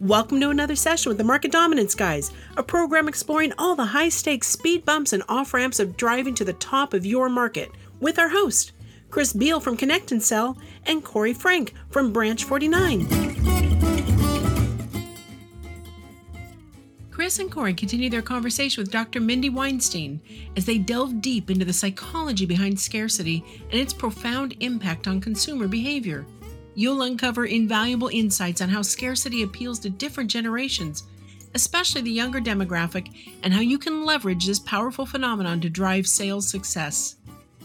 Welcome to another session with the Market Dominance Guys, a program exploring all the high stakes speed bumps and off ramps of driving to the top of your market with our host, Chris Beall from Connect and Sell, and Corey Frank from Branch 49. Chris and Corey continue their conversation with Dr. Mindy Weinstein as they delve deep into the psychology behind scarcity and its profound impact on consumer behavior. You'll uncover invaluable insights on how scarcity appeals to different generations, especially the younger demographic, and how you can leverage this powerful phenomenon to drive sales success.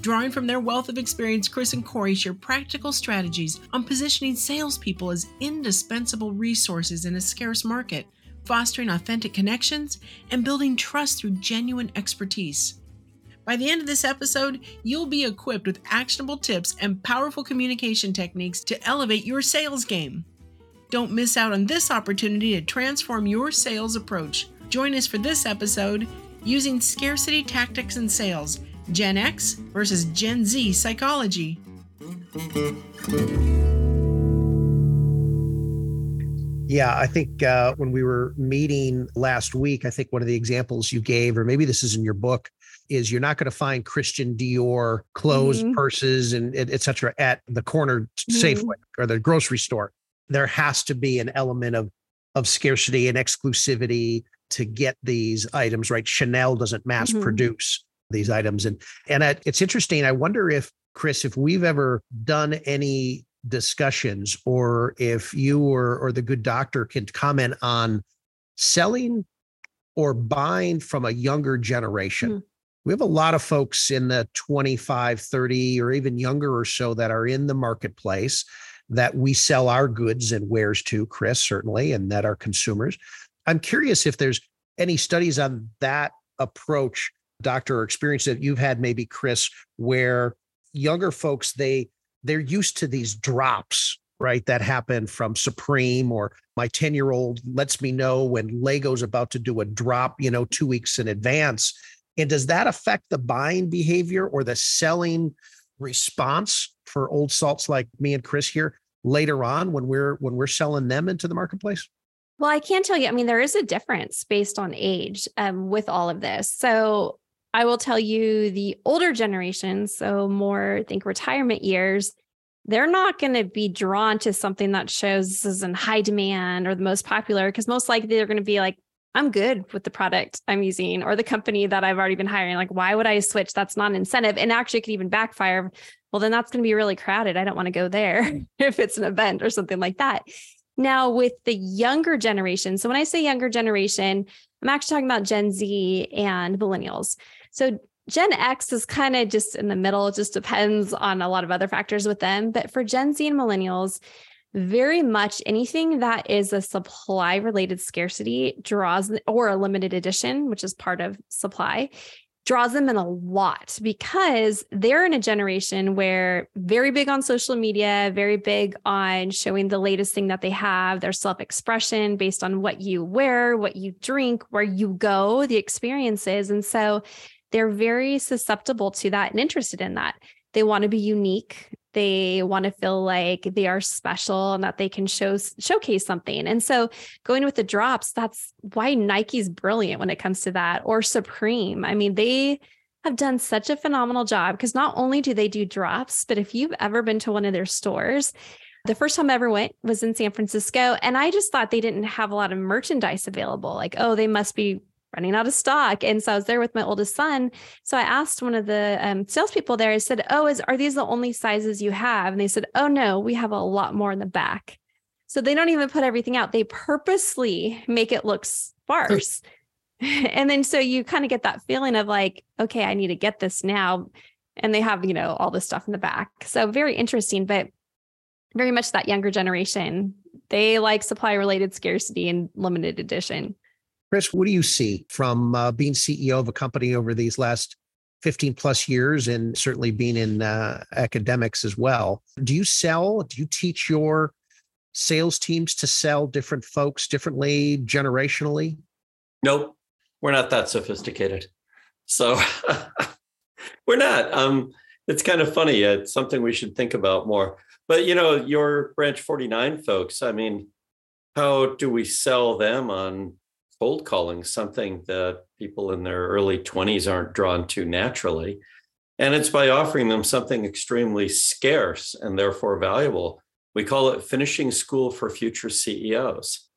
Drawing from their wealth of experience, Chris and Corey share practical strategies on positioning salespeople as indispensable resources in a scarce market, fostering authentic connections, and building trust through genuine expertise. By the end of this episode, you'll be equipped with actionable tips and powerful communication techniques to elevate your sales game. Don't miss out on this opportunity to transform your sales approach. Join us for this episode using scarcity tactics in sales Gen X versus Gen Z psychology. Yeah, I think uh, when we were meeting last week, I think one of the examples you gave, or maybe this is in your book, is you're not going to find Christian Dior clothes, mm-hmm. purses, and et cetera at the corner mm-hmm. Safeway or the grocery store. There has to be an element of of scarcity and exclusivity to get these items right. Chanel doesn't mass mm-hmm. produce these items, and and it's interesting. I wonder if Chris, if we've ever done any discussions, or if you or or the good doctor can comment on selling or buying from a younger generation. Mm we have a lot of folks in the 25, 30, or even younger or so that are in the marketplace that we sell our goods and wares to, Chris, certainly, and that are consumers. I'm curious if there's any studies on that approach, doctor, or experience that you've had, maybe, Chris, where younger folks, they they're used to these drops right that happen from supreme or my 10 year old lets me know when lego's about to do a drop you know two weeks in advance and does that affect the buying behavior or the selling response for old salts like me and Chris here later on when we're when we're selling them into the marketplace? Well, I can tell you, I mean, there is a difference based on age um, with all of this. So I will tell you the older generation, so more I think retirement years, they're not going to be drawn to something that shows this is in high demand or the most popular because most likely they're going to be like, I'm good with the product I'm using or the company that I've already been hiring. Like, why would I switch? That's not an incentive. And actually, it could even backfire. Well, then that's going to be really crowded. I don't want to go there mm. if it's an event or something like that. Now, with the younger generation, so when I say younger generation, I'm actually talking about Gen Z and millennials. So Gen X is kind of just in the middle. It just depends on a lot of other factors with them. But for Gen Z and millennials, very much anything that is a supply related scarcity draws or a limited edition which is part of supply draws them in a lot because they're in a generation where very big on social media very big on showing the latest thing that they have their self expression based on what you wear what you drink where you go the experiences and so they're very susceptible to that and interested in that they want to be unique they want to feel like they are special and that they can show showcase something. And so going with the drops, that's why Nike's brilliant when it comes to that or Supreme. I mean, they have done such a phenomenal job because not only do they do drops, but if you've ever been to one of their stores, the first time I ever went was in San Francisco, and I just thought they didn't have a lot of merchandise available. Like, oh, they must be running out of stock. And so I was there with my oldest son. So I asked one of the um, salespeople there, I said, Oh, is are these the only sizes you have? And they said, Oh no, we have a lot more in the back. So they don't even put everything out. They purposely make it look sparse. and then so you kind of get that feeling of like, okay, I need to get this now. And they have, you know, all this stuff in the back. So very interesting, but very much that younger generation. They like supply related scarcity and limited edition. Chris, what do you see from uh, being CEO of a company over these last 15 plus years and certainly being in uh, academics as well? Do you sell? Do you teach your sales teams to sell different folks differently, generationally? Nope, we're not that sophisticated. So we're not. Um, it's kind of funny. It's something we should think about more. But you know, your branch 49 folks, I mean, how do we sell them on cold calling, something that people in their early 20s aren't drawn to naturally? And it's by offering them something extremely scarce and therefore valuable. We call it finishing school for future CEOs.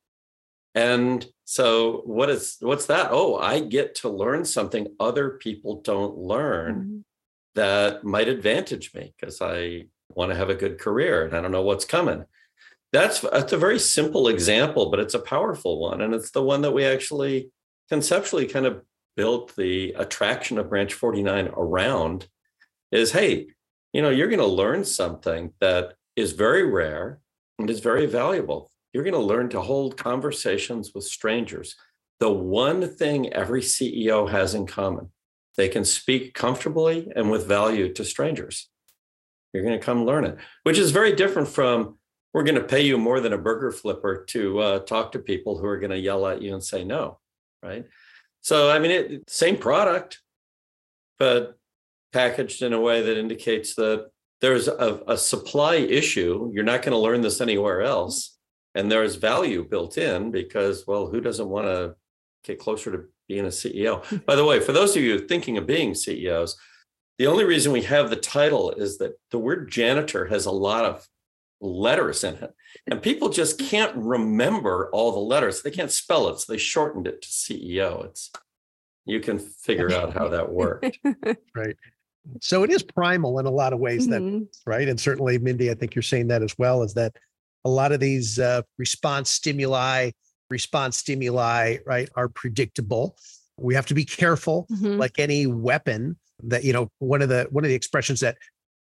And so what is what's that? Oh, I get to learn something other people don't learn mm-hmm. that might advantage me because I want to have a good career and I don't know what's coming. That's that's a very simple example, but it's a powerful one. And it's the one that we actually conceptually kind of built the attraction of branch 49 around is hey, you know, you're going to learn something that is very rare and is very valuable. You're going to learn to hold conversations with strangers. The one thing every CEO has in common, they can speak comfortably and with value to strangers. You're going to come learn it, which is very different from we're going to pay you more than a burger flipper to uh, talk to people who are going to yell at you and say no, right? So, I mean, it, same product, but packaged in a way that indicates that there's a, a supply issue. You're not going to learn this anywhere else. And there's value built in because, well, who doesn't want to get closer to being a CEO? By the way, for those of you thinking of being CEOs, the only reason we have the title is that the word janitor has a lot of letters in it. And people just can't remember all the letters. They can't spell it. So they shortened it to CEO. It's you can figure out how that worked. right. So it is primal in a lot of ways mm-hmm. that right. And certainly Mindy, I think you're saying that as well, is that a lot of these uh, response stimuli, response stimuli, right, are predictable. We have to be careful, mm-hmm. like any weapon that, you know, one of the one of the expressions that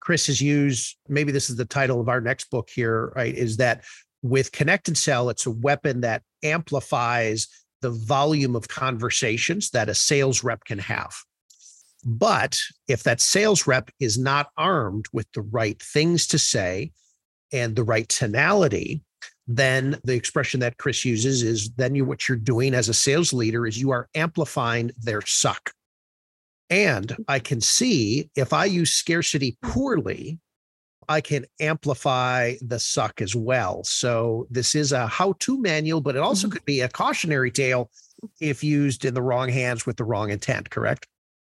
Chris has used, maybe this is the title of our next book here, right? Is that with Connect and Sell, it's a weapon that amplifies the volume of conversations that a sales rep can have. But if that sales rep is not armed with the right things to say and the right tonality, then the expression that Chris uses is then you what you're doing as a sales leader is you are amplifying their suck. And mm. I can see if I use scarcity poorly, I can amplify the suck as well. So this is a how-to manual, but it also mm-hmm. could be a cautionary tale if used in the wrong hands with the wrong intent, correct?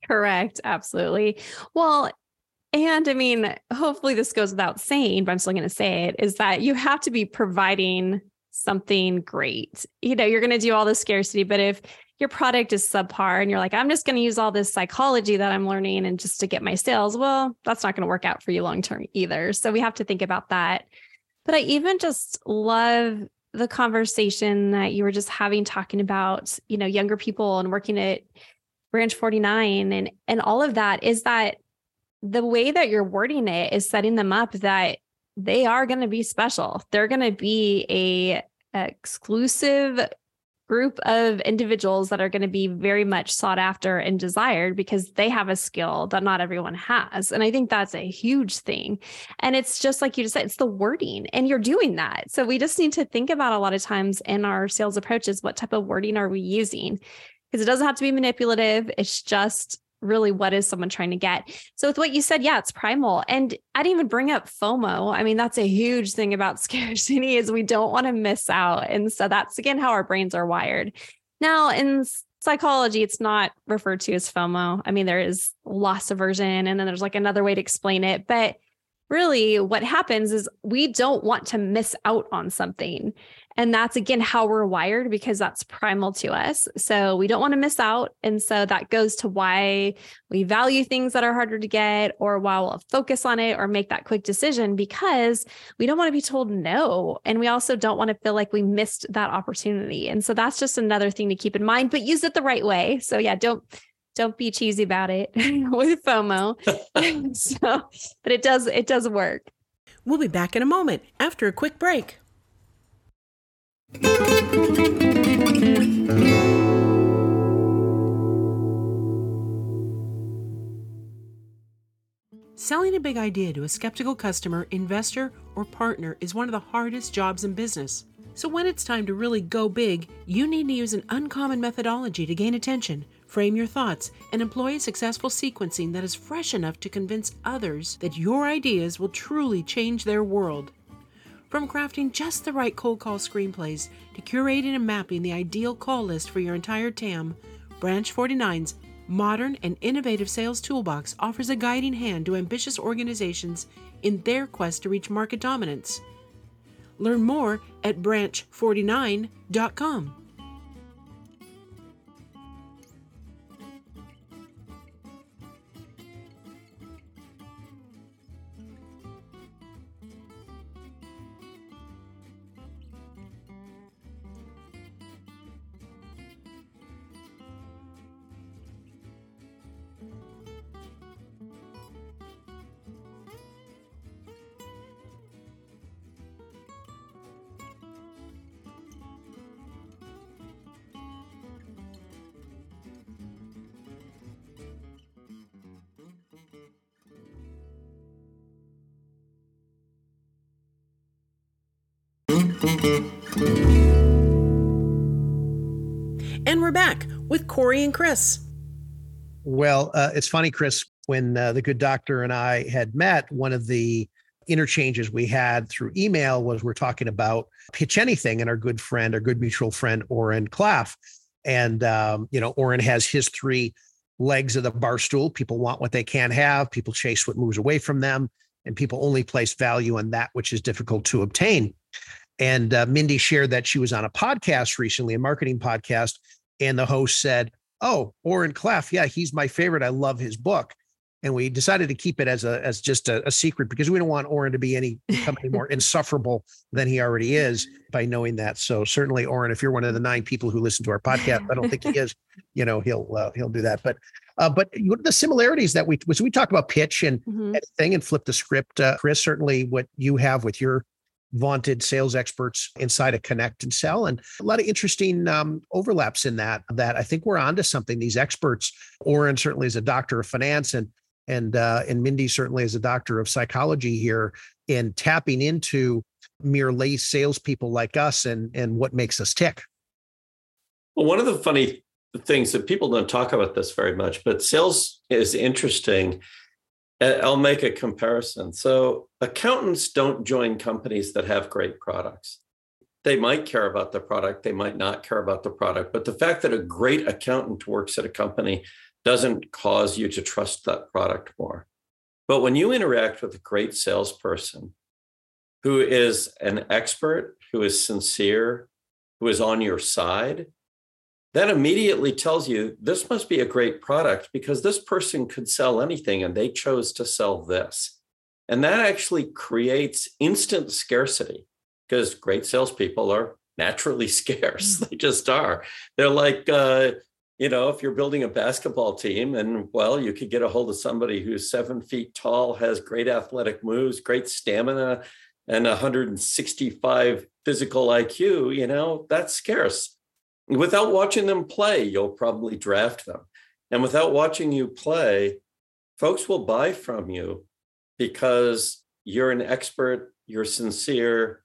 Correct. Absolutely. Well, and I mean, hopefully this goes without saying, but I'm still going to say it is that you have to be providing something great. You know, you're going to do all the scarcity, but if your product is subpar and you're like, I'm just going to use all this psychology that I'm learning and just to get my sales, well, that's not going to work out for you long term either. So we have to think about that. But I even just love the conversation that you were just having talking about, you know, younger people and working at branch 49 and and all of that is that the way that you're wording it is setting them up that they are going to be special. They're going to be a exclusive group of individuals that are going to be very much sought after and desired because they have a skill that not everyone has. And I think that's a huge thing. And it's just like you just said, it's the wording, and you're doing that. So we just need to think about a lot of times in our sales approaches what type of wording are we using? Because it doesn't have to be manipulative, it's just really what is someone trying to get. So with what you said yeah it's primal. And I didn't even bring up fomo. I mean that's a huge thing about scarcity is we don't want to miss out. And so that's again how our brains are wired. Now in psychology it's not referred to as fomo. I mean there is loss aversion and then there's like another way to explain it. But really what happens is we don't want to miss out on something and that's again how we're wired because that's primal to us. So we don't want to miss out. And so that goes to why we value things that are harder to get or why we'll focus on it or make that quick decision because we don't want to be told no. And we also don't want to feel like we missed that opportunity. And so that's just another thing to keep in mind, but use it the right way. So yeah, don't don't be cheesy about it with FOMO. so, but it does it does work. We'll be back in a moment after a quick break. Selling a big idea to a skeptical customer, investor, or partner is one of the hardest jobs in business. So, when it's time to really go big, you need to use an uncommon methodology to gain attention, Frame your thoughts and employ a successful sequencing that is fresh enough to convince others that your ideas will truly change their world. From crafting just the right cold call screenplays to curating and mapping the ideal call list for your entire TAM, Branch 49's modern and innovative sales toolbox offers a guiding hand to ambitious organizations in their quest to reach market dominance. Learn more at branch49.com. And we're back with Corey and Chris. Well, uh, it's funny, Chris, when uh, the good doctor and I had met, one of the interchanges we had through email was we're talking about pitch anything and our good friend, our good mutual friend, Oren Klaff. And, um, you know, Oren has his three legs of the bar stool. People want what they can't have, people chase what moves away from them, and people only place value on that which is difficult to obtain. And uh, Mindy shared that she was on a podcast recently, a marketing podcast, and the host said, "Oh, Oren Klaff, yeah, he's my favorite. I love his book." And we decided to keep it as a as just a, a secret because we don't want Oren to be any more insufferable than he already is by knowing that. So certainly, Oren, if you're one of the nine people who listen to our podcast, I don't think he is. You know, he'll uh, he'll do that. But uh, but the similarities that we was we talk about pitch and mm-hmm. thing and flip the script, uh, Chris? Certainly, what you have with your vaunted sales experts inside of Connect and Sell, and a lot of interesting um, overlaps in that. That I think we're onto something. These experts, Oren certainly is a doctor of finance, and and uh, and Mindy certainly is a doctor of psychology here in tapping into mere lay salespeople like us and and what makes us tick. Well, one of the funny things that people don't talk about this very much, but sales is interesting I'll make a comparison. So, accountants don't join companies that have great products. They might care about the product, they might not care about the product, but the fact that a great accountant works at a company doesn't cause you to trust that product more. But when you interact with a great salesperson who is an expert, who is sincere, who is on your side, that immediately tells you this must be a great product because this person could sell anything and they chose to sell this. And that actually creates instant scarcity because great salespeople are naturally scarce. Mm. They just are. They're like, uh, you know, if you're building a basketball team and, well, you could get a hold of somebody who's seven feet tall, has great athletic moves, great stamina, and 165 physical IQ, you know, that's scarce without watching them play, you'll probably draft them. And without watching you play, folks will buy from you because you're an expert, you're sincere,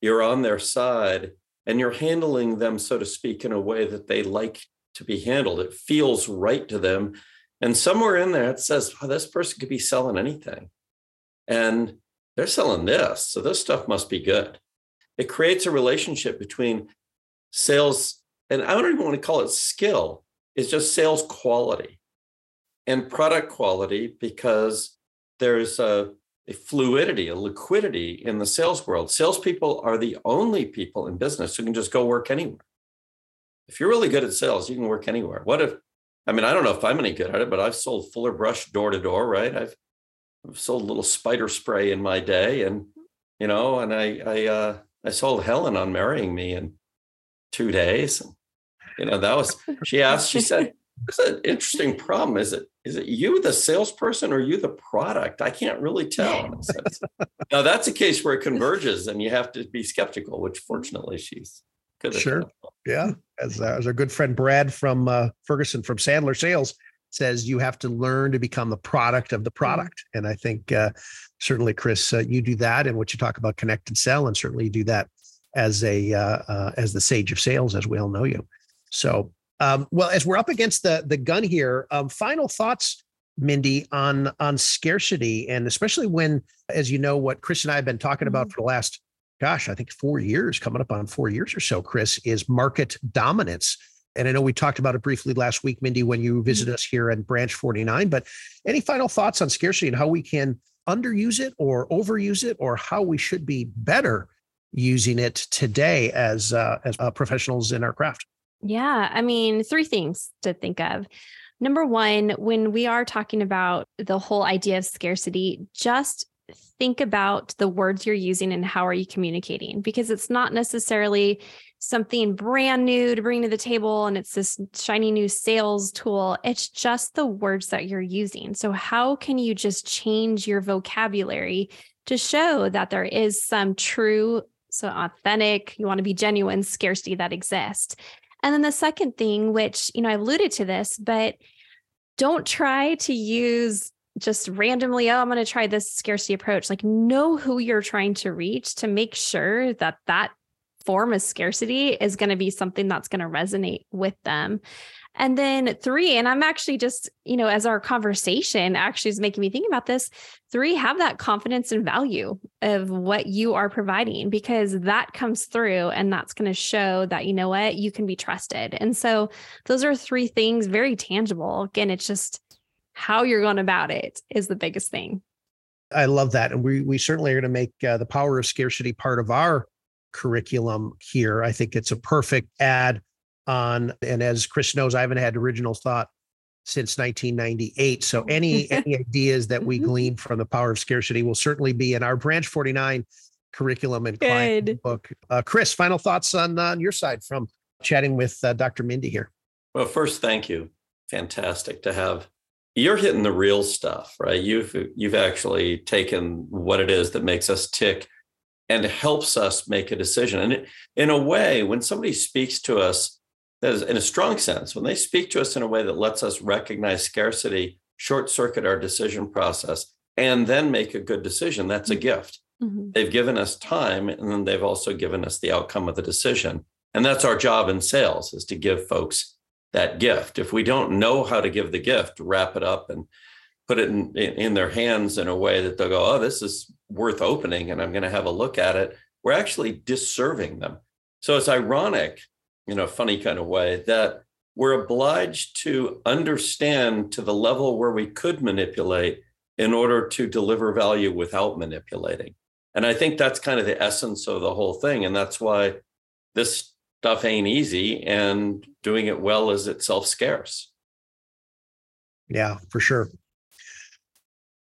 you're on their side, and you're handling them, so to speak, in a way that they like to be handled. It feels right to them. And somewhere in there, it says, oh, this person could be selling anything. And they're selling this. So this stuff must be good. It creates a relationship between sales and I don't even want to call it skill, it's just sales quality and product quality because there's a, a, fluidity, a liquidity in the sales world. Salespeople are the only people in business who can just go work anywhere. If you're really good at sales, you can work anywhere. What if, I mean, I don't know if I'm any good at it, but I've sold Fuller Brush door to door, right? I've, I've sold a little spider spray in my day, and you know, and I I uh, I sold Helen on marrying me, and two days. You know, that was, she asked, she said, it's an interesting problem. Is it is it you, the salesperson, or you, the product? I can't really tell. now that's a case where it converges, and you have to be skeptical. Which, fortunately, she's good. Sure, yeah. As uh, as our good friend Brad from uh, Ferguson from Sandler Sales says, you have to learn to become the product of the mm-hmm. product. And I think uh, certainly, Chris, uh, you do that, and what you talk about, connect and sell, and certainly you do that as a uh, uh, as the sage of sales, as we all know you. So Um, well, as we're up against the the gun here, um, final thoughts, Mindy, on on scarcity, and especially when, as you know, what Chris and I have been talking about mm-hmm. for the last, gosh, I think four years, coming up on four years or so. Chris is market dominance. And I know we talked about it briefly last week, Mindy, when you visited mm-hmm. us here at Branch 49. But any final thoughts on scarcity and how we can underuse it or overuse it, or how we should be better using it today as uh, as uh, professionals in our craft? Yeah, I mean, three things to think of. Number one, when we are talking about the whole idea of scarcity, just think about the words you're using and how are you communicating because it's not necessarily something brand new to bring to the table and it's this shiny new sales tool it's just the words that you're using so how can you just change your vocabulary to show that there is some true so authentic you want to be genuine scarcity that exists and then the second thing which you know i alluded to this but don't try to use just randomly, oh, I'm going to try this scarcity approach. Like, know who you're trying to reach to make sure that that form of scarcity is going to be something that's going to resonate with them. And then three, and I'm actually just, you know, as our conversation actually is making me think about this, three, have that confidence and value of what you are providing because that comes through and that's going to show that, you know what, you can be trusted. And so those are three things very tangible. Again, it's just how you're going about it is the biggest thing. I love that. And we, we certainly are going to make uh, the power of scarcity part of our curriculum here. I think it's a perfect add on. And as Chris knows, I haven't had original thought since 1998. So any any ideas that we mm-hmm. glean from the power of scarcity will certainly be in our branch 49 curriculum and client Good. book. Uh, Chris, final thoughts on on your side from chatting with uh, Dr. Mindy here. Well, first, thank you. Fantastic to have you're hitting the real stuff, right? You've you've actually taken what it is that makes us tick and helps us make a decision. And in a way, when somebody speaks to us, that is in a strong sense, when they speak to us in a way that lets us recognize scarcity, short circuit our decision process, and then make a good decision, that's a gift. Mm-hmm. They've given us time, and then they've also given us the outcome of the decision. And that's our job in sales is to give folks that gift. If we don't know how to give the gift, wrap it up and put it in, in their hands in a way that they'll go, oh, this is worth opening and I'm going to have a look at it, we're actually disserving them. So it's ironic, in a funny kind of way, that we're obliged to understand to the level where we could manipulate in order to deliver value without manipulating. And I think that's kind of the essence of the whole thing. And that's why this stuff ain't easy and doing it well is itself scarce. Yeah, for sure.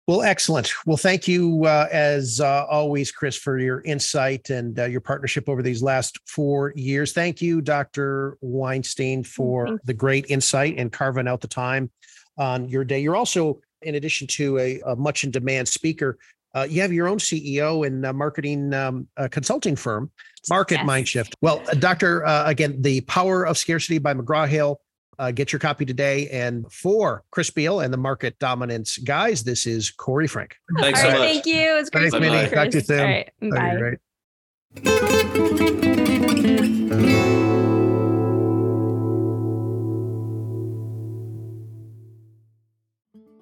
Well, excellent. Well, thank you uh, as uh, always, Chris, for your insight and uh, your partnership over these last four years. Thank you, Dr. Weinstein, for the great insight and carving out the time on your day. You're also, in addition to a, a much in demand speaker, uh, you have your own CEO and uh, marketing um, consulting firm Market yes. Mindshift. Well, uh, Doctor, uh, again, The Power of Scarcity by McGraw Hill. Uh, get your copy today. And for Chris Beall and the Market Dominance guys, this is Corey Frank. Thanks so much. Thank you. It's great Thanks, Minnie. Talk to you soon. All right. Bye. Right.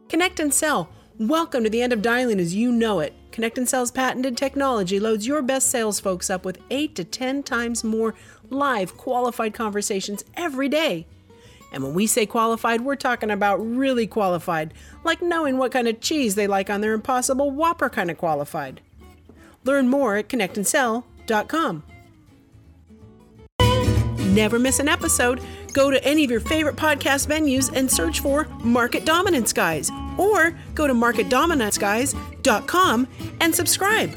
Connect and sell. Welcome to the end of dialing as you know it. Connect and Sell's patented technology loads your best sales folks up with 8 to 10 times more live qualified conversations every day. And when we say qualified, we're talking about really qualified, like knowing what kind of cheese they like on their impossible whopper kind of qualified. Learn more at connectandsell.com. Never miss an episode. Go to any of your favorite podcast venues and search for Market Dominance Guys or go to marketdominanceguys.com and subscribe.